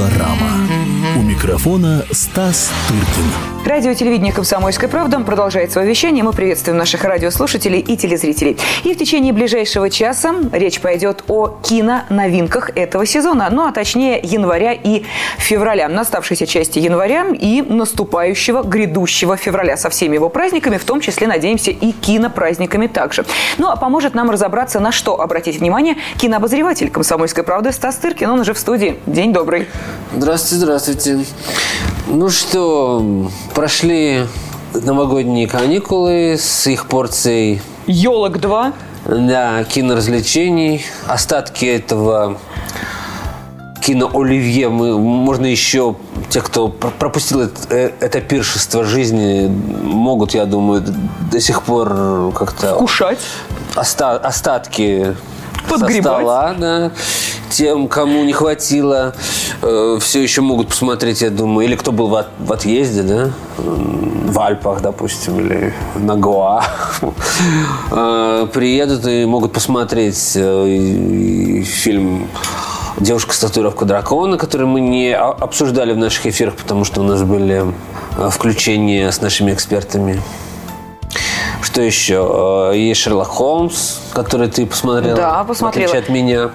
Пилорама. Микрофона Стас Тыркин. Радио телевидение «Комсомольская правда» продолжает свое вещание. Мы приветствуем наших радиослушателей и телезрителей. И в течение ближайшего часа речь пойдет о киноновинках этого сезона. Ну, а точнее, января и февраля. На оставшейся части января и наступающего, грядущего февраля со всеми его праздниками, в том числе, надеемся, и кинопраздниками также. Ну, а поможет нам разобраться, на что обратить внимание кинообозреватель «Комсомольской правды» Стас Тыркин. Он уже в студии. День добрый. Здравствуйте, здравствуйте. Ну что, прошли новогодние каникулы с их порцией Елок 2. да, киноразвлечений. Остатки этого кино Оливье мы, можно еще те, кто пр- пропустил это, э, это пиршество жизни, могут, я думаю, до сих пор как-то Кушать. оста- остатки со Подгребать. стола, да. Тем, кому не хватило, э, все еще могут посмотреть, я думаю, или кто был в, от- в отъезде, да, в Альпах, допустим, или на Гоа, Э, приедут и могут посмотреть э, фильм «Девушка с татуировкой дракона», который мы не обсуждали в наших эфирах, потому что у нас были э, включения с нашими экспертами. Что еще? Э, Есть Шерлок Холмс, который ты посмотрел. Да, посмотрела. В отличие от меня.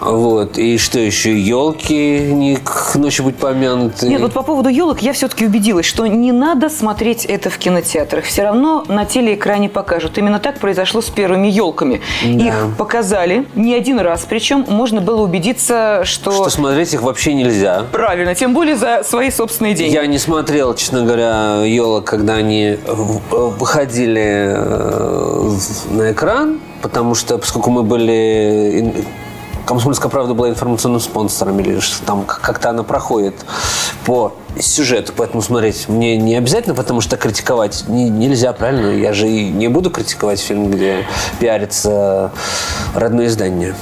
Вот. И что еще? Елки не к ночи будь помянуты. Нет, вот по поводу елок я все-таки убедилась, что не надо смотреть это в кинотеатрах. Все равно на телеэкране покажут. Именно так произошло с первыми елками. Да. Их показали не один раз. Причем можно было убедиться, что... Что смотреть их вообще нельзя. Правильно, тем более за свои собственные деньги. Я не смотрел, честно говоря, елок, когда они в- выходили э, на экран, потому что, поскольку мы были... Комсомольская правда была информационным спонсором, или там как-то она проходит по сюжету, поэтому смотреть мне не обязательно, потому что критиковать не- нельзя, правильно? Я же и не буду критиковать фильм, где пиарится родное издание.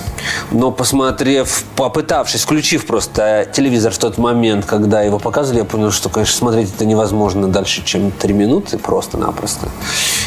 Но посмотрев, попытавшись, включив просто телевизор в тот момент, когда его показывали, я понял, что, конечно, смотреть это невозможно дальше, чем три минуты просто-напросто.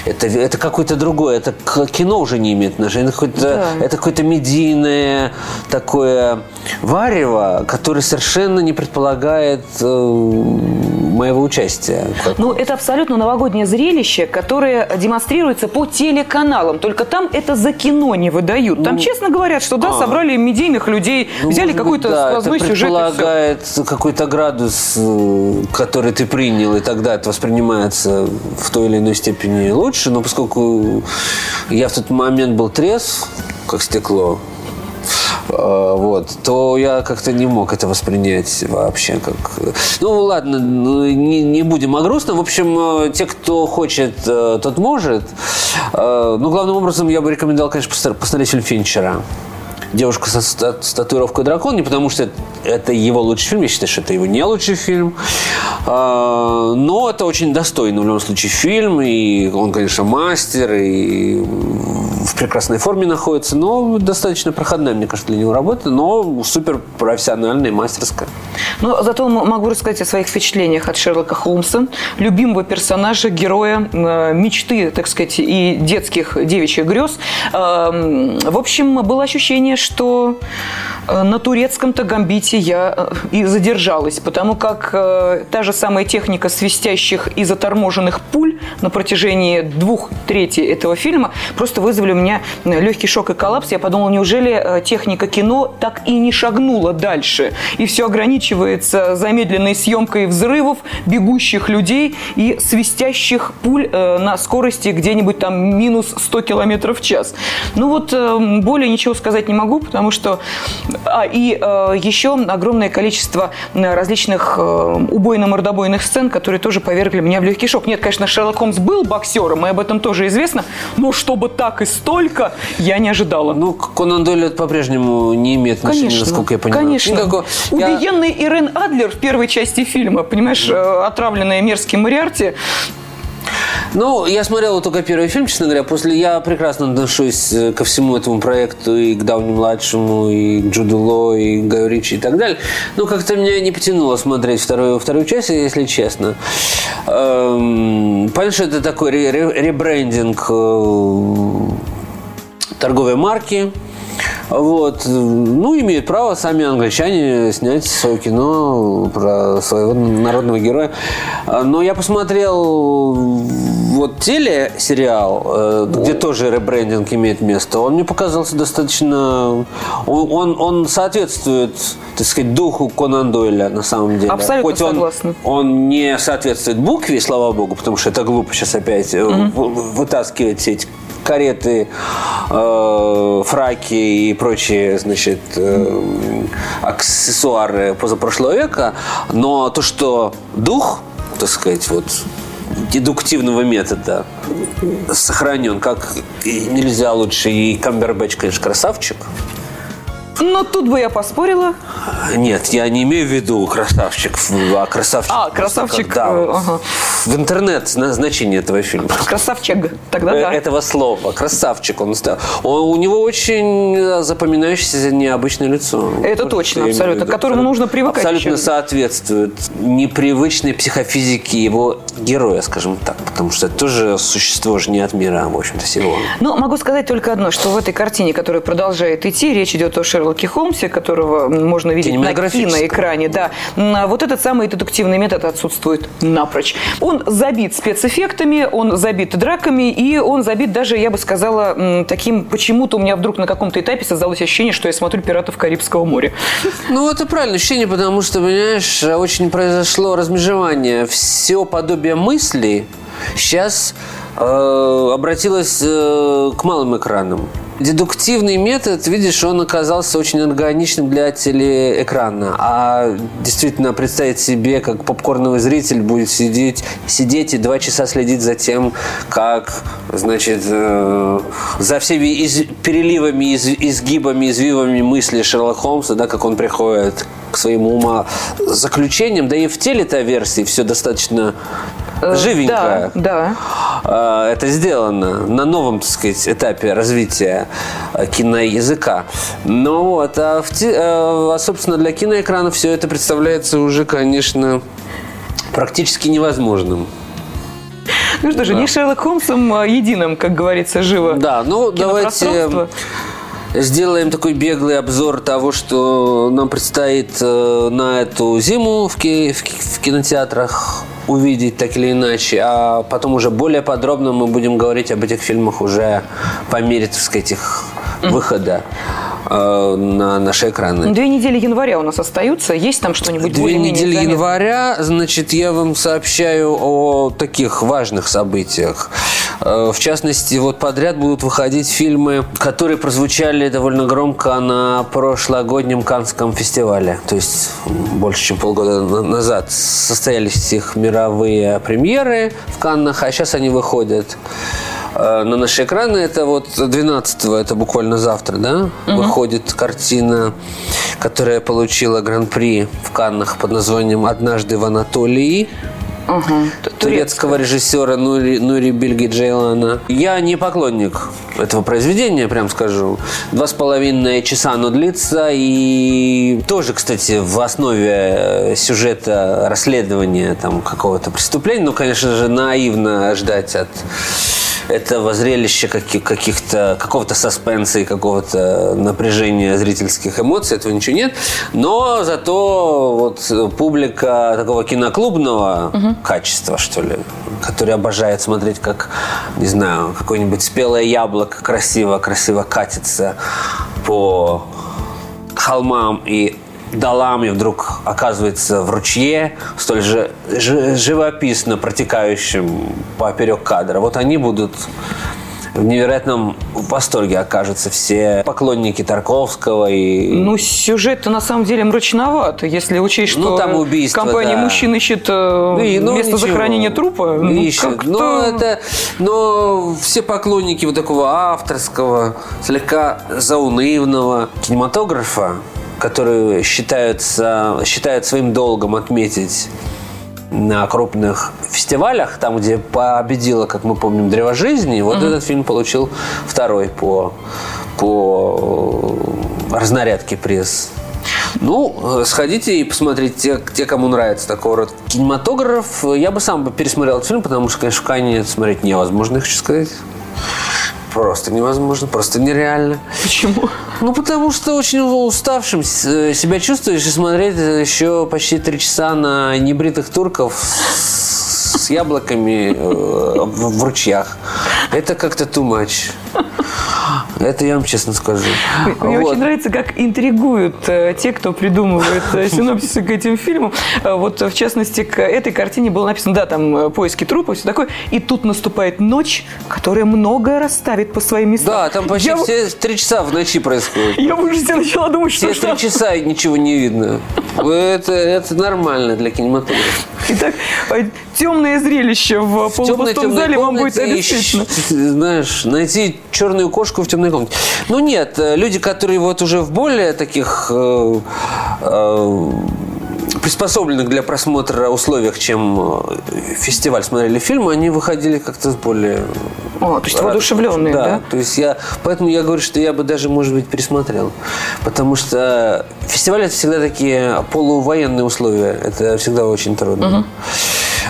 Это, это какое-то другое, это к кино уже не имеет отношения, это какое-то, Да. это какое-то медийное такое варево, которое совершенно не предполагает э, моего участия. Как- Ну, это абсолютно новогоднее зрелище, которое демонстрируется по телеканалам. Только там это за кино не выдают. Там честно говорят, что да, а. собрали медийных людей, Ну, взяли какой-то да, сквозной это сюжет. предполагает какой-то градус, э, который ты принял, и тогда это воспринимается в той или иной степени лучше. Но поскольку я в тот момент был трезв, как стекло, вот, то я как-то не мог это воспринять вообще как... Ну, ладно, ну, не, не будем о грустном. В общем, э, те, кто хочет, э, тот может. Э, Ну, главным образом, я бы рекомендовал, конечно, посмотреть фильм Финчера. Девушка со с татуировкой дракон, не потому что это его лучший фильм, я считаю, что это его не лучший фильм. А, Но это очень достойный в любом случае фильм, и он, конечно, мастер, и в прекрасной форме находится, но достаточно проходная, мне кажется, для него работа, но супер профессиональная и мастерская. Но зато м- могу рассказать о своих впечатлениях от Шерлока Холмса, любимого персонажа, героя, мечты, так сказать, и детских девичьих грез. Эм, В общем, было ощущение, что э, на турецком-то гамбите я э, и задержалась, потому как э, та же самая техника свистящих и заторможенных пуль на протяжении двух трети этого фильма просто вызвали у меня легкий шок и коллапс. Я подумала, неужели техника кино так и не шагнула дальше? И все ограничивается замедленной съемкой взрывов, бегущих людей и свистящих пуль на скорости где-нибудь там минус 100 километров в час. Ну вот э, более ничего сказать не могу, потому что... А, и э, еще огромное количество различных э, убойно-мордобойных сцен, которые тоже повергли меня в легкий шок. Нет, конечно, Шерлок Холмс был боксером, и об этом тоже известно, но чтобы так и столько, я не ожидала. Ну, Конан Дойль по-прежнему не имеет отношения, насколько я понимаю. Конечно. Никакого- Я- Убиенный Ирен Адлер в первой части фильма, понимаешь, э, отравленная мерзким Мариарти. Ну, я смотрел только первый фильм, честно говоря. После я прекрасно отношусь э, ко всему этому проекту и к Дауни-младшему, и к Джуду Ло, и к Гаю Ричи и так далее. Ну, как-то меня не потянуло смотреть вторую, вторую часть, если честно. Эм, что это такой ре- ре- ребрендинг э, торговой марки. Вот. Ну, имеют право сами англичане снять свое кино про своего народного героя. Но я посмотрел вот телесериал, э, где тоже ребрендинг имеет место. Он мне показался достаточно... Он, он, он соответствует, так сказать, духу Конан Дойля на самом деле. Абсолютно Хоть он, согласна. он не соответствует букве, слава богу, потому что это глупо сейчас опять mm вытаскивать эти кареты, э, фраки и прочие, значит, э, аксессуары позапрошлого века, но то, что дух, так сказать, вот дедуктивного метода сохранен, как нельзя лучше. И Камбербэтч, конечно, красавчик. Но тут бы я поспорила. Нет, я не имею в виду красавчик, а красавчик. А, красавчик, Да. э, ага. В интернет зна- значение этого фильма. Красавчик. Тогда Э, да. Этого слова. Красавчик он стал. Он- у него очень э, запоминающееся необычное лицо. Это Вот точно, абсолютно, к которому нужно привыкать Абсолютно еще. соответствует непривычной психофизике его героя, скажем так. Потому что это тоже существо же не от мира, в общем-то, сего. Ну, могу сказать только одно, что в этой картине, которая продолжает идти, речь идет о Шерлоке Холмсе, которого можно видеть на киноэкране. Да. А Вот этот самый дедуктивный метод отсутствует напрочь. Он забит спецэффектами, он забит драками, и он забит даже, я бы сказала, таким, почему-то у меня вдруг на каком-то этапе создалось ощущение, что я смотрю «Пиратов Карибского моря». Ну, это правильное ощущение, потому что, понимаешь, очень произошло размежевание. Все подобие мысли сейчас э, обратилось э, к малым экранам. Дедуктивный метод, видишь, он оказался очень органичным для телеэкрана. А действительно представить себе, как попкорновый зритель будет сидеть, сидеть и два часа следить за тем, как, значит, э, за всеми из- переливами, из- изгибами, извивами мысли Шерлока Холмса, да, как он приходит к своему ума заключениям, да и в теле-то версии все достаточно Э, живенькое. Да, да. А, это сделано на новом, так сказать, этапе развития э, киноязыка. Но вот, а, в э, а, собственно, для киноэкрана все это представляется уже, конечно, практически невозможным. Ну что же, не Шерлок Холмсом а единым, как говорится, живо. Да, ну давайте сделаем такой беглый обзор того, что нам предстоит на эту зиму в ки- в кинотеатрах увидеть так или иначе, а потом уже более подробно мы будем говорить об этих фильмах уже по мере, так сказать, их выхода э, на наши экраны. Две недели января у нас остаются. Есть там что-нибудь Две недели января, значит, я вам сообщаю о таких важных событиях. Э, В частности, вот подряд будут выходить фильмы, которые прозвучали довольно громко на прошлогоднем Канском фестивале. То есть больше, чем полгода на- назад состоялись их мировые премьеры в Каннах, а сейчас они выходят э, на наши экраны. Это вот 12 это буквально завтра, да, выходит картина, которая получила гран-при в Каннах под названием «Однажды в Анатолии» Ага. турецкого режиссера Нури, Нури Бельги Джейлана. Я не поклонник этого произведения, прям скажу. Два с половиной часа оно длится. И тоже, кстати, в основе э, сюжета расследования там, какого-то преступления. Ну, конечно же, наивно ждать от этого зрелища каких- каких-то, какого-то саспенса и какого-то напряжения зрительских эмоций, этого ничего нет. Но зато вот публика такого киноклубного качества, что ли, который обожает смотреть, как, не знаю, какое-нибудь спелое яблоко красиво, красиво катится по холмам и долам и вдруг оказывается в ручье, столь же жи- живописно протекающим поперек кадра. Вот они будут в невероятном восторге окажутся все поклонники Тарковского и Ну, сюжет-то на самом деле мрачноват, если учесть, что Ну, там убийство, компания да. мужчин ищет э, И, ну, место ничего. захоронения трупа. ну, Ищет. как-то- но это, но все поклонники вот такого авторского, слегка заунывного кинематографа, который считаются, считают своим долгом отметить на крупных фестивалях, там, где победила, как мы помним, «Древо жизни», вот этот фильм получил второй по, по э, разнарядке пресс. Ну, э, сходите и посмотрите те, те, кому нравится такого рода кинематограф. Я бы сам пересмотрел этот фильм, потому что, конечно, в Канне это смотреть невозможно, я хочу сказать. Просто невозможно, просто нереально. Почему? Ну, потому что очень уставшим э, себя чувствуешь и смотреть еще почти три часа на небритых турков с яблоками э, в ручьях. Это как-то too much. Это я вам честно скажу. Мне вот. очень нравится, как интригуют э, те, кто придумывает э, синопсисы к этим фильмам. Э, вот, в частности, к этой картине было написано, да, там поиски трупов, все такое. И тут наступает ночь, которая многое расставит по своим местам. Да, там почти я... все три часа в ночи происходит. Я в ужасе начала думать, что... Все три часа и ничего не видно. Это, это нормально для кинематографа. Итак, темное зрелище в, в полупустом зале вам будет обеспечено. Знаешь, найти черную кошку в темной комнате. Ну нет, э, люди, которые вот уже в более таких э, э, приспособленных для просмотра условиях, чем э, фестиваль смотрели фильмы, они выходили как-то с более... О, то есть воодушевленные, да? Да, то есть я... Поэтому я говорю, что я бы даже, может быть, пересмотрел. Потому что фестиваль – это всегда такие полувоенные условия. Это всегда очень трудно. Угу.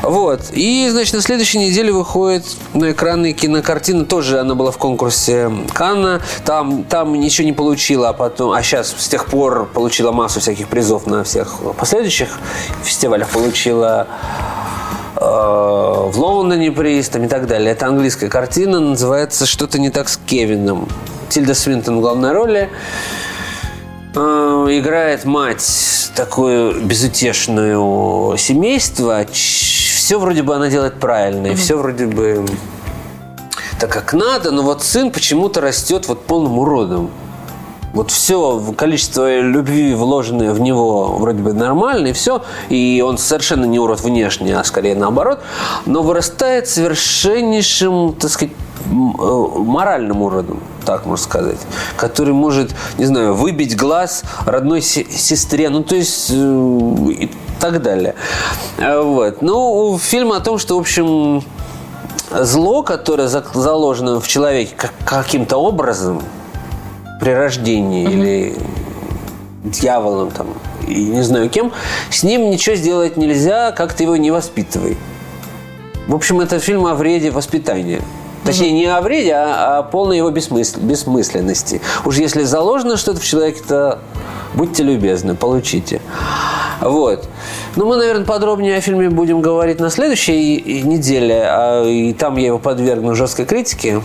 Вот. И, значит, на следующей неделе выходит на экраны кинокартина. Тоже она была в конкурсе Канна. Там, там ничего не получила, а потом... А сейчас с тех пор получила массу всяких призов на всех последующих фестивалях. Получила э, в Лондоне приз там, и так далее. Это английская картина, называется «Что-то не так с Кевином». Тильда Свинтон в главной роли. Э, играет мать такое безутешное семейство. Все вроде бы она делает правильно, и все вроде бы так как надо, но вот сын почему-то растет вот полным уродом. Вот все количество любви, вложенное в него, вроде бы нормально, и все. И он совершенно не урод внешне, а скорее наоборот. Но вырастает совершеннейшим, так сказать, э, моральным уродом, так можно сказать, который может, не знаю, выбить глаз родной сестре, ну то есть э, так далее. Э, вот. Ну, фильм о том, что, в общем, зло, которое заложено в человеке каким-то образом, при рождении mm-hmm. или дьяволом там, и не знаю кем, с ним ничего сделать нельзя, как ты его не воспитывай. В общем, это фильм о вреде воспитания. Точнее, не о вреде, а о полной его бессмысл... бессмысленности. Уж если заложено что-то в человеке, то будьте любезны, получите. Вот. Ну, мы, наверное, подробнее о фильме будем говорить на следующей неделе. А, и там я его подвергну жесткой критике.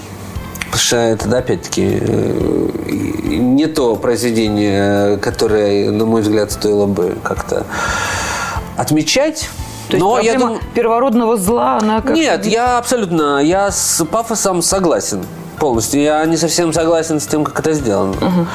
Потому что это, да, опять-таки, э, не то произведение, которое, на мой взгляд, стоило бы как-то отмечать. То есть Но проблема я думаю... первородного зла, она как Нет, я абсолютно, я с пафосом согласен полностью. Я не совсем согласен с тем, как это сделано. Угу.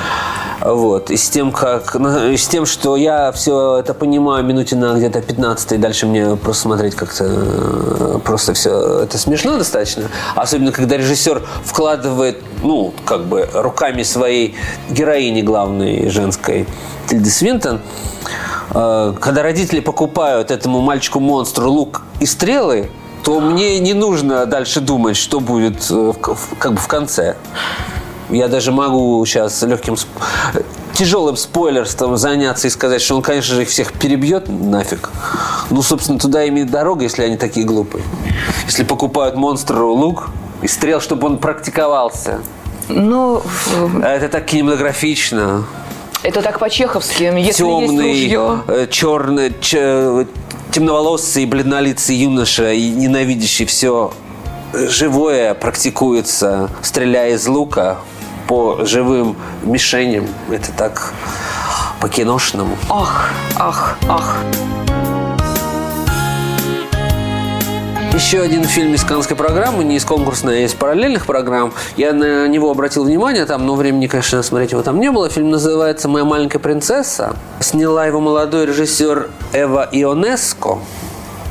Вот. И с тем, как, и с тем, что я все это понимаю минуте на где-то 15 и дальше мне просто смотреть как-то э, просто все это смешно достаточно. Особенно, когда режиссер вкладывает, ну, как бы руками своей героини главной женской Тильды Свинтон, э, когда родители покупают этому мальчику-монстру лук и стрелы, то мне не нужно дальше думать, что будет э, как бы в конце. Я даже могу сейчас легким тяжелым спойлерством заняться и сказать, что он, конечно же, их всех перебьет нафиг. Ну, собственно, туда имеет дорога, если они такие глупые. Если покупают монстру лук и стрел, чтобы он практиковался. Ну, это так кинематографично. Это так по-чеховски. Если Темный, есть ружье... Э, черный, темноволосый, бледнолицый юноша, и ненавидящий все живое, практикуется, стреляя из лука по живым мишеням. Это так по-киношному. Ах, ах, ах. Еще один фильм из каннской программы, не из конкурсной, а из параллельных программ. Я на него обратил внимание, там, но времени, конечно, смотреть его там не было. Фильм называется «Моя маленькая принцесса». Сняла его молодой режиссер Эва Ионеско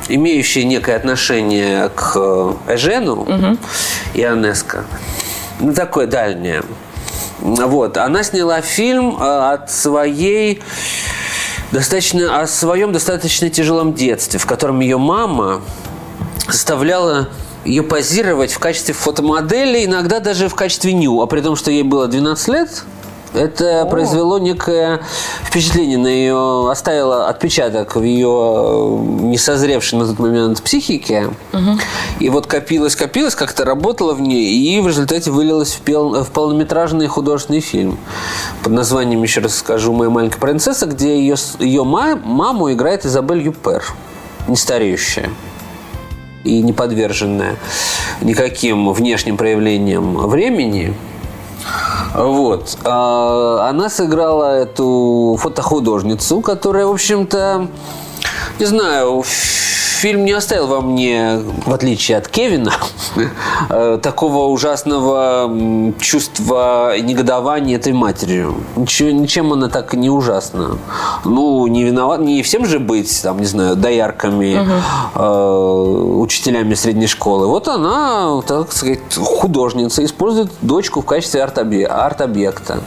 имеющий некое отношение к э, Эжену угу. Ионеско. Ну, такое дальнее. Вот. Она сняла фильм э, от своей достаточно, о своем достаточно тяжелом детстве, в котором ее мама заставляла ее позировать в качестве фотомодели, иногда даже в качестве ню. А при том, что ей было 12 лет, Это О. произвело некое впечатление на ее, оставило отпечаток в ее несозревшей на тот момент психике. Угу. И вот копилось, копилось, как-то работало в ней, и в результате вылилось в, пел, в полнометражный художественный фильм под названием, еще раз скажу, «Моя маленькая принцесса», где ее, ее маму играет Изабель Юпер, не стареющая и не подверженная никаким внешним проявлениям времени. Вот. А, она сыграла эту фотохудожницу, которая, в общем-то, не знаю, фильм не оставил во мне, в отличие от Кевина, такого ужасного чувства негодования этой матерью. Ничего, ничем она так не ужасна. Ну, не виноват, не всем же быть, там, не знаю, доярками, угу. э, учителями средней школы. Вот она, так сказать, художница, использует дочку в качестве арт-объекта.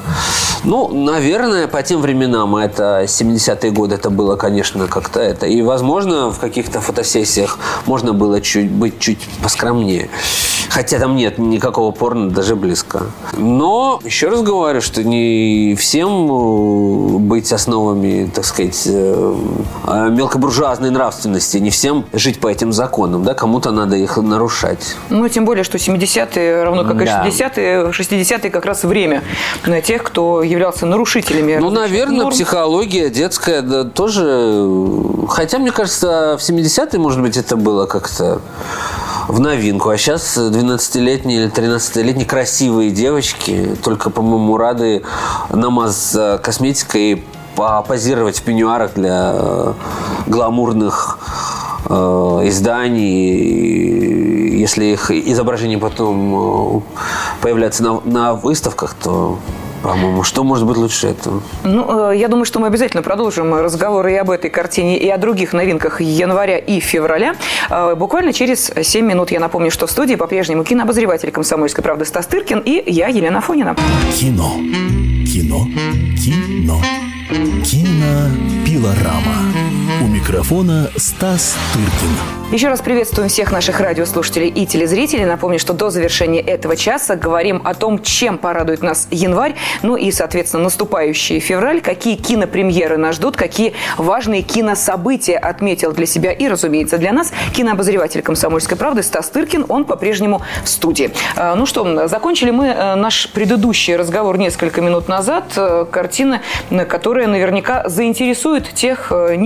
Ну, наверное, по тем временам, это 70-е годы, это было, конечно, как-то это. И, возможно, в каких-то фото фотосессиях можно было чуть, быть чуть поскромнее. Хотя там нет никакого порно даже близко. Но еще раз говорю, что не всем э, быть основами, так сказать, э, э, мелкобуржуазной нравственности, не всем жить по этим законам, да, кому-то надо их нарушать. Ну, тем более, что 70-е, равно как да. и 60-е, 60-е как раз время на тех, кто являлся нарушителями. Ну, наверное, норм. психология детская да, тоже... Хотя, мне кажется, в 70-е, может быть, это было как-то в новинку. А сейчас 12-летние или 13-летние красивые девочки только, по-моему, рады намазаться косметикой позировать в пеньюарах для э, гламурных э, изданий. Если их изображения потом э, появляются на, на выставках, то по-моему, что может быть лучше этого? Ну, э, я думаю, что мы обязательно продолжим разговоры и об этой картине, и о других новинках января и февраля. Э, буквально через 7 минут я напомню, что в студии по-прежнему кинообозреватель «Комсомольской правды» Стас Тыркин и я, Елена Фонина. Кино. Кино. Кино. Кинопилорама. У микрофона Стас Тыркин. Еще раз приветствуем всех наших радиослушателей и телезрителей. Напомню, что до завершения этого часа говорим о том, чем порадует нас январь, ну и, соответственно, наступающий февраль, какие кинопремьеры нас ждут, какие важные кинособытия отметил для себя и, разумеется, для нас кинообозреватель «Комсомольской правды» Стас Тыркин. Он по-прежнему в студии. А, ну что, закончили мы э, наш предыдущий разговор несколько минут назад. Э, картина, которая наверняка заинтересует тех э,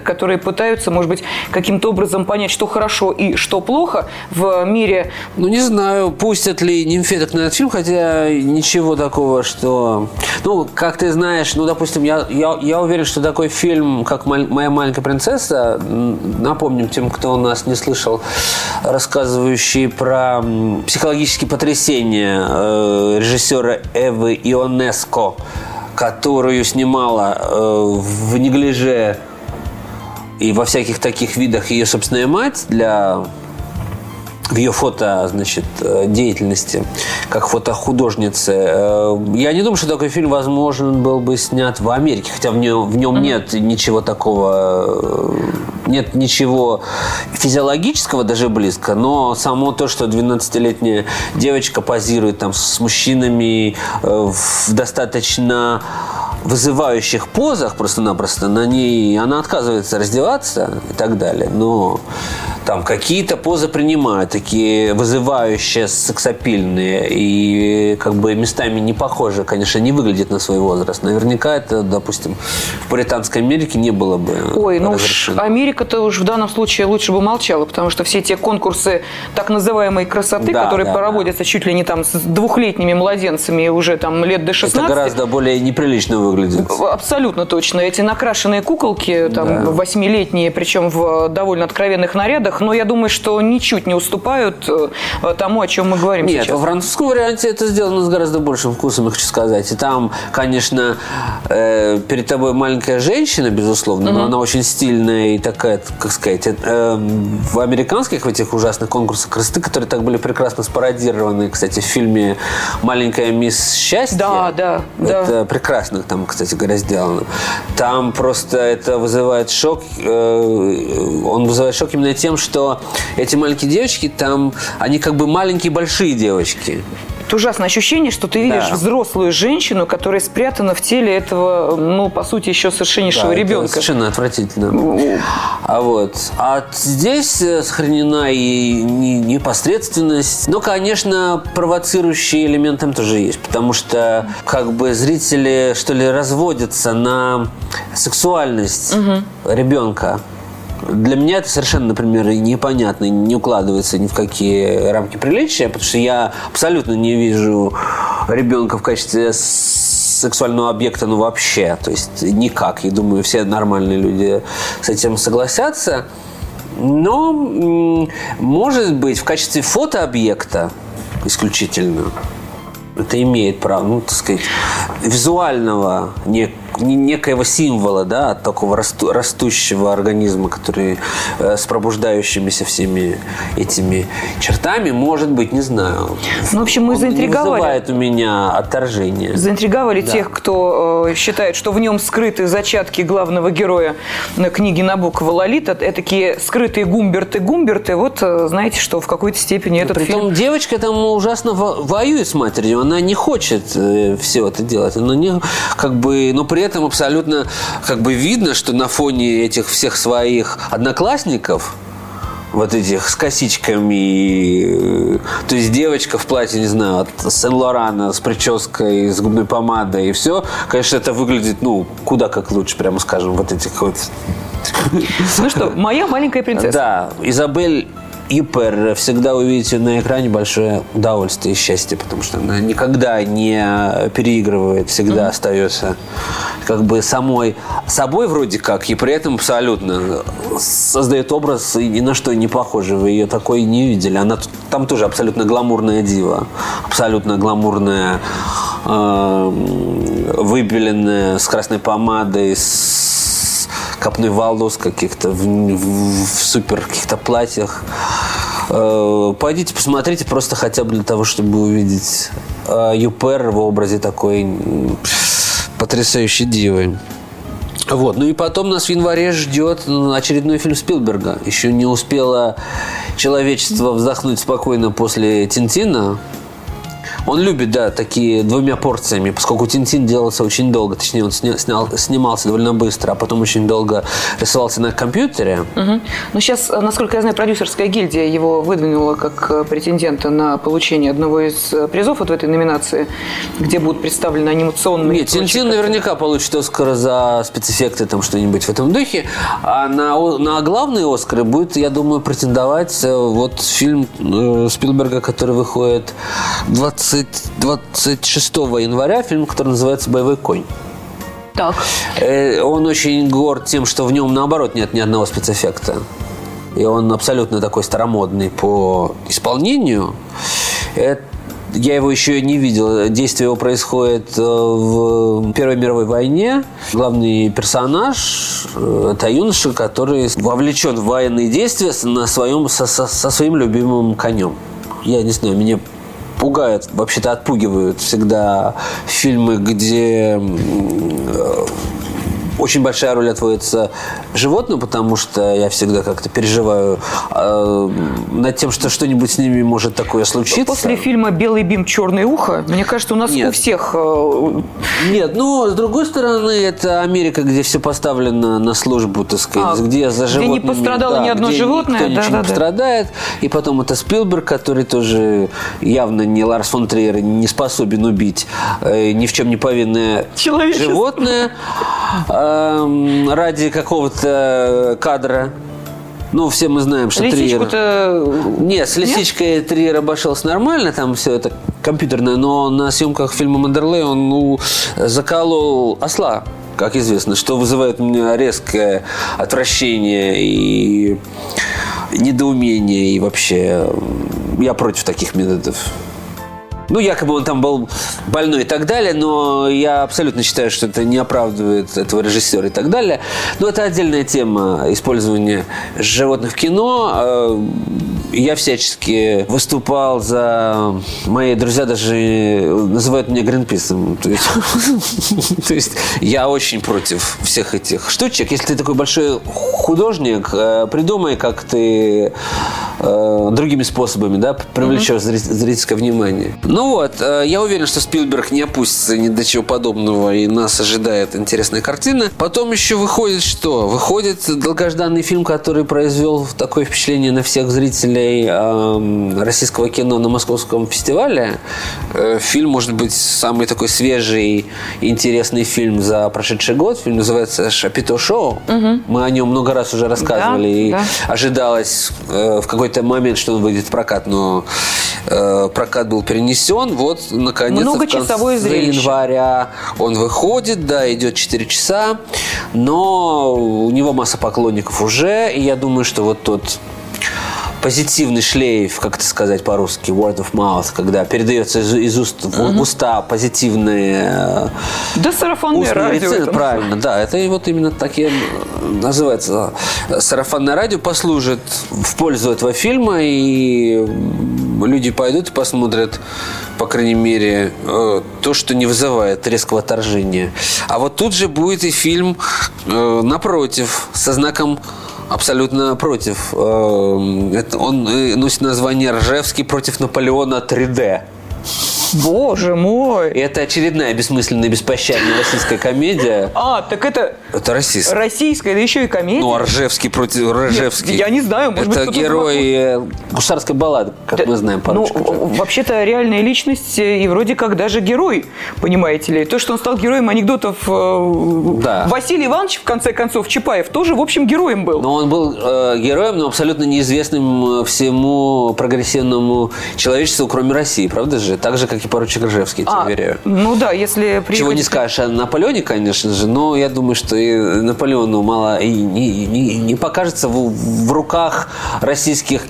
нимфеток, которые пытаются, может быть, каким-то образом понять, что хорошо и что плохо в мире. Ну, не знаю, пустят ли нимфеток на этот фильм, хотя ничего такого, что... Ну, как ты знаешь, ну, допустим, я, я, я уверен, что такой фильм, как «Моя маленькая принцесса», напомним тем, кто у нас не слышал, рассказывающий про психологические потрясения э, режиссера Эвы Ионеско, которую снимала э, в неглиже и во всяких таких видах ее собственная мать для в ее фото, значит, э, деятельности как фотохудожницы. Э, я не думаю, что такой фильм возможен был бы снят в Америке, хотя в нем, в нем mm-hmm. нет ничего такого, э, нет ничего физиологического даже близко, но само то, что 12-летняя девочка позирует там с мужчинами в достаточно вызывающих позах просто-напросто на ней она отказывается раздеваться и так далее. Но там какие-то позы принимают, такие вызывающие, сексапильные и как бы местами не похожи, конечно, не выглядит на свой возраст. Наверняка это, допустим, в Британской Америке не было бы Ой, ну уж Америка-то уж в данном случае лучше бы молчала, потому что все те конкурсы так называемой красоты, да, которые да, проводятся да. чуть ли не там с двухлетними младенцами уже там лет до 16. Это гораздо более неприлично выглядит. Абсолютно точно. Эти накрашенные куколки, там, восьмилетние, причем в довольно откровенных нарядах, но я думаю, что ничуть не уступают э, тому, о чем мы говорим Нет, сейчас. во французском варианте это сделано с гораздо большим вкусом, я хочу сказать. И там, конечно, э, перед тобой маленькая женщина, безусловно, угу. но она очень стильная и такая, как сказать, э, в американских в этих ужасных конкурсах красоты, которые так были прекрасно спародированы, кстати, в фильме «Маленькая мисс счастье». Да, да, Это да. прекрасно там, кстати говоря, сделано. Там просто это вызывает шок. Э, он вызывает шок именно тем, что эти маленькие девочки там, они как бы маленькие большие девочки. Это ужасное ощущение, что ты видишь Да. взрослую женщину, которая спрятана в теле этого, ну, по сути, еще совершеннейшего Да, ребенка. совершенно отвратительно. А вот. А здесь э, сохранена и не- непосредственность. Но, конечно, провоцирующие элементы там тоже есть. Потому что как бы зрители, что ли, разводятся на сексуальность ребенка. Для меня это совершенно, например, непонятно, не укладывается ни в какие рамки приличия, потому что я абсолютно не вижу ребенка в качестве сексуального объекта, ну вообще, то есть никак. И думаю, все нормальные люди с этим согласятся. Но, может быть, в качестве фотообъекта исключительно это имеет право, ну, так сказать, визуального не- некоего символа, да, от такого расту- растущего организма, который э, с пробуждающимися всеми этими чертами, может быть, не знаю. Ну, в общем, мы Он заинтриговали. Вызывает у меня отторжение. Заинтриговали Да. тех, кто э, считает, что в нем скрыты зачатки главного героя э, книги Набокова «Лолита». Это такие скрытые гумберты-гумберты. Вот э, знаете, что в какой-то степени этот Притом фильм... девочка там ужасно во- воюет с матерью. Она не хочет все это делать. Она не, как бы, но при этом абсолютно как бы видно, что на фоне этих всех своих одноклассников вот этих с косичками. э, То есть девочка в платье, не знаю, от Сен-Лорана с прической, с губной помадой и все. Конечно, это выглядит, ну, куда как лучше, прямо скажем, вот этих вот Ну что, моя маленькая принцесса. да, Изабель Ипер всегда увидите на экране большое удовольствие и счастье, потому что она никогда не переигрывает, всегда остается как бы самой собой вроде как, и при этом абсолютно создает образ и ни на что не похожий. Вы ее такой не видели. Она там тоже абсолютно гламурная дива, абсолютно гламурная, э, выбеленная с красной помадой, с копной волос каких-то в, в- в супер каких-то платьях. Э, Пойдите, посмотрите, просто хотя бы для того, чтобы увидеть э, Юпер в образе такой потрясающей дивы. Вот. Ну и потом нас в январе ждет очередной фильм Спилберга. Еще не успело человечество вздохнуть спокойно после Тинтина. Он любит, да, такие двумя порциями, поскольку Тинтин делался очень долго, точнее, он сня- снял, снимался довольно быстро, а потом очень долго рисовался на компьютере. Мгм. Ну, сейчас, насколько я знаю, продюсерская гильдия его выдвинула как э, претендента на получение одного из э, призов вот в этой номинации, где будут представлены анимационные... Нет, Тинтин наверняка получит Оскар за спецэффекты, там что-нибудь в этом духе. А на, на главные Оскары будет, я думаю, претендовать э, вот фильм э, Спилберга, который выходит 20, 26 января, фильм, который называется «Боевой конь». Так. Э, Он очень горд тем, что в нем, наоборот, нет ни одного спецэффекта. И он абсолютно такой старомодный по исполнению. Это- Я его еще не видел. Действие его происходит э, в Первой мировой войне. Главный персонаж э, – это юноша, который вовлечен в военные действия на своем, со, со- со своим любимым конем. Я не знаю, меня пугают, вообще-то отпугивают всегда фильмы, где очень большая роль отводится животным, потому что я всегда как-то переживаю э, над тем, что что-нибудь с ними может такое случиться. После фильма «Белый бим, черное ухо», мне кажется, у нас Нет. у всех... э, Нет, ну, с другой стороны, это Америка, где все поставлено на службу, так сказать, А, где за где не животными... пострадало да, ни одно где животное, никто ничего да-да-да. не пострадает. И потом это Спилберг, который тоже явно не Ларс фон Триер, не способен убить э, ни в чем не повинное животное эм, ради какого-то кадра. Ну, все мы знаем, что. Лисичку-то... Нет, с лисичкой Триер обошелся нормально, там все это компьютерное, но на съемках фильма Мандерлей он ну, заколол осла, как известно, что вызывает у меня резкое отвращение и недоумение, и вообще я против таких методов. Ну, якобы он там был больной и так далее, но я абсолютно считаю, что это не оправдывает этого режиссера и так далее. Но это отдельная тема использования животных в кино. Э, Я всячески выступал за... Мои друзья даже называют меня Гринписом. То есть, я очень против всех этих штучек. Если ты такой большой художник, э, придумай, как ты э, другими способами, да, привлечешь зри- зрительское внимание. Ну вот, э, я уверен, что Спилберг не опустится ни до чего подобного, и нас ожидает интересная картина. Потом еще выходит что? Выходит долгожданный фильм, который произвел такое впечатление на всех зрителей эм, российского кино на Московском фестивале. Э, фильм, может быть, самый такой свежий и интересный фильм за прошедший год. Фильм называется «Шапито Шоу». Мы о нем много раз уже рассказывали. Да, и да. ожидалось э, в какой-то момент, что он выйдет в прокат, но э, прокат был перенесен. Вот, наконец-то, в Многочасовое конце зрелище. января он выходит, да, идет 4 часа, но у него масса поклонников уже, и я думаю, что вот тот позитивный шлейф, как это сказать по-русски, word of mouth, когда передается из, из уст в уста позитивные э, Да сарафанное радио. это. правильно, да. Это и вот именно такие называется. Сарафанное радио послужит в пользу этого фильма, и люди пойдут и посмотрят, по крайней мере, э, то, что не вызывает резкого отторжения. А вот тут же будет и фильм э, напротив, со знаком абсолютно против. Э, это Он э, носит название «Ржевский против Наполеона 3D». Боже мой. Это очередная бессмысленная, беспощадная российская комедия. А, так это Это российская. российская, да еще и комедия. Ну, Ржевский против Ржевский. я не знаю, может быть, Это кто-то герой э, гусарской баллады, как Да, мы знаем Ну, вообще-то реальная личность э, и вроде как даже герой, понимаете ли. То, что он стал героем анекдотов э, Да. Василий Иванович, в конце концов, Чапаев, тоже, в общем, героем был. Но он был э, героем, но абсолютно неизвестным всему прогрессивному человечеству, кроме России, правда же? Так же, как и поручик Ржевский, я тебе А, уверяю. ну да, если приехать... Чего не скажешь о Наполеоне, конечно же, но я думаю, что и Наполеону мало и не, не- не покажется в, в руках российских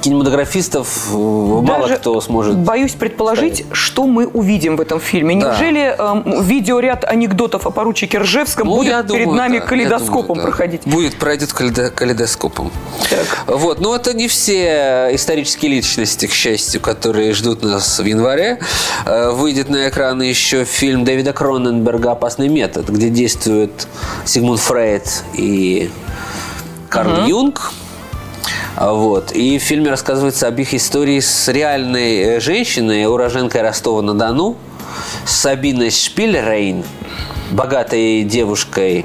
кинематографистов э, мало Даже кто сможет. Боюсь предположить, что мы увидим в этом фильме. Да. Неужели эм, видеоряд анекдотов о поручике Ржевском Ну, будет я перед думаю, нами да, калейдоскопом думаю, да. проходить? Будет, пройдет калейдо- калейдоскопом. Так. Вот, но это не все исторические личности, к счастью, которые ждут нас в январе. Э, Выйдет на экраны еще фильм Дэвида Кроненберга «Опасный метод», где действуют Сигмунд Фрейд и Карл Юнг. Вот. И в фильме рассказывается об их истории с реальной э, женщиной, уроженкой Ростова-на-Дону, Сабиной Шпильрейн, богатой девушкой,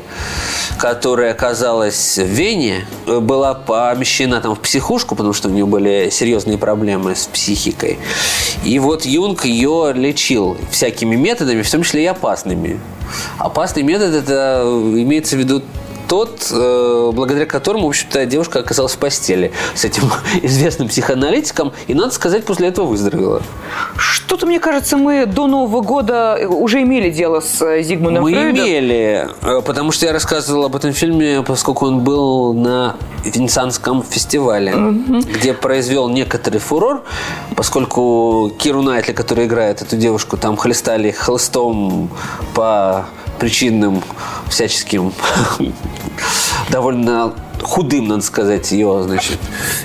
которая оказалась в Вене, э, была помещена там в психушку, потому что у нее были серьезные проблемы с психикой. И вот Юнг ее лечил всякими методами, в том числе и опасными. Опасный метод это э, имеется в виду тот, э, благодаря которому, в общем-то, девушка оказалась в постели с этим известным психоаналитиком, и, надо сказать, после этого выздоровела. Что-то, мне кажется, мы до Нового года уже имели дело с э, Зигмундом Мы Фрейдом. имели, э, потому что я рассказывал об этом фильме, поскольку он был на Венецианском фестивале, где произвел некоторый фурор, поскольку Киру Найтли, который играет эту девушку, там хлестали хлыстом по причинным всяческим довольно худым, надо сказать, ее, значит,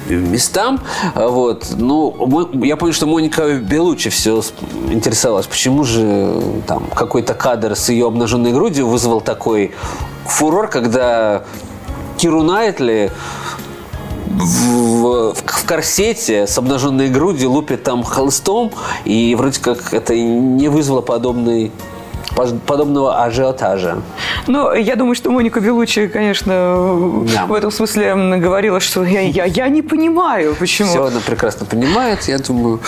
местам. Вот. Ну, я понял, что Моника Белучи все интересовалась. Почему же там какой-то кадр с ее обнаженной грудью вызвал такой фурор, когда Киру Найтли в, в- в корсете с обнаженной грудью лупит там холстом, и вроде как это не вызвало подобный, подобного ажиотажа. Но я думаю, что Моника Белучи, конечно, Да. в этом смысле говорила, что я, я, я не понимаю, почему. Все она прекрасно понимает, я думаю.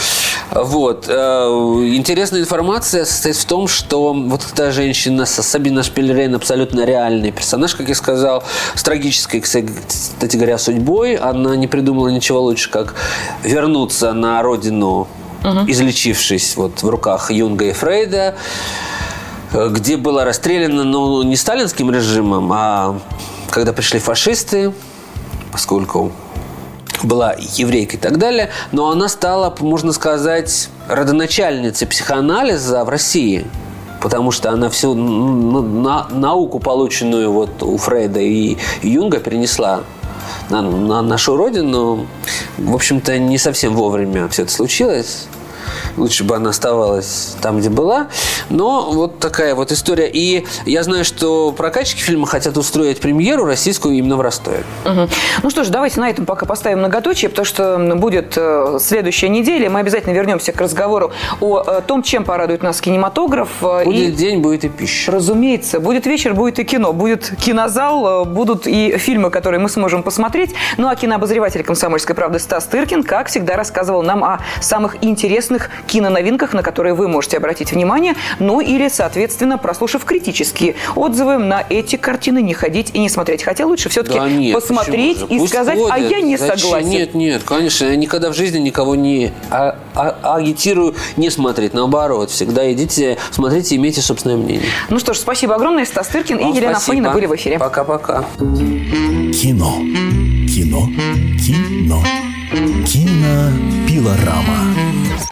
Вот. Э, Интересная информация состоит в том, что вот эта женщина, Сабина Шпильрейн, абсолютно реальный персонаж, как я сказал, с трагической, кстати говоря, судьбой. Она не придумала ничего лучше, как вернуться на родину, излечившись вот в руках Юнга и Фрейда, где была расстреляна, ну, не сталинским режимом, а когда пришли фашисты, поскольку была еврейкой и так далее, но она стала, можно сказать, родоначальницей психоанализа в России. Потому что она всю науку, полученную вот у Фрейда и Юнга, перенесла на, на нашу родину. В общем-то, не совсем вовремя все это случилось. Лучше бы она оставалась там, где была. Но вот такая вот история. И я знаю, что прокатчики фильма хотят устроить премьеру российскую именно в Ростове. Угу. Ну что ж, давайте на этом пока поставим многоточие, потому что будет э, следующая неделя. Мы обязательно вернемся к разговору о э, том, чем порадует нас кинематограф. Э, будет и, день, будет и пища. Разумеется. Будет вечер, будет и кино. Будет кинозал, будут и фильмы, которые мы сможем посмотреть. Ну а кинообозреватель «Комсомольской правды» Стас Тыркин, как всегда, рассказывал нам о самых интересных киноновинках, на которые вы можете обратить внимание. Ну или, соответственно, прослушав критические отзывы на эти картины, не ходить и не смотреть. Хотя лучше все-таки да нет, посмотреть и Пусть сказать, ходят. а я не Зачем? согласен. Нет, нет, конечно, я никогда в жизни никого не а, а, агитирую не смотреть. Наоборот, всегда идите, смотрите, имейте собственное мнение. Ну что ж, спасибо огромное. Стас Тыркин Вам и Елена спасибо. Фонина были в эфире. Пока-пока. Кино. Кино. Кино. Кинопилорама.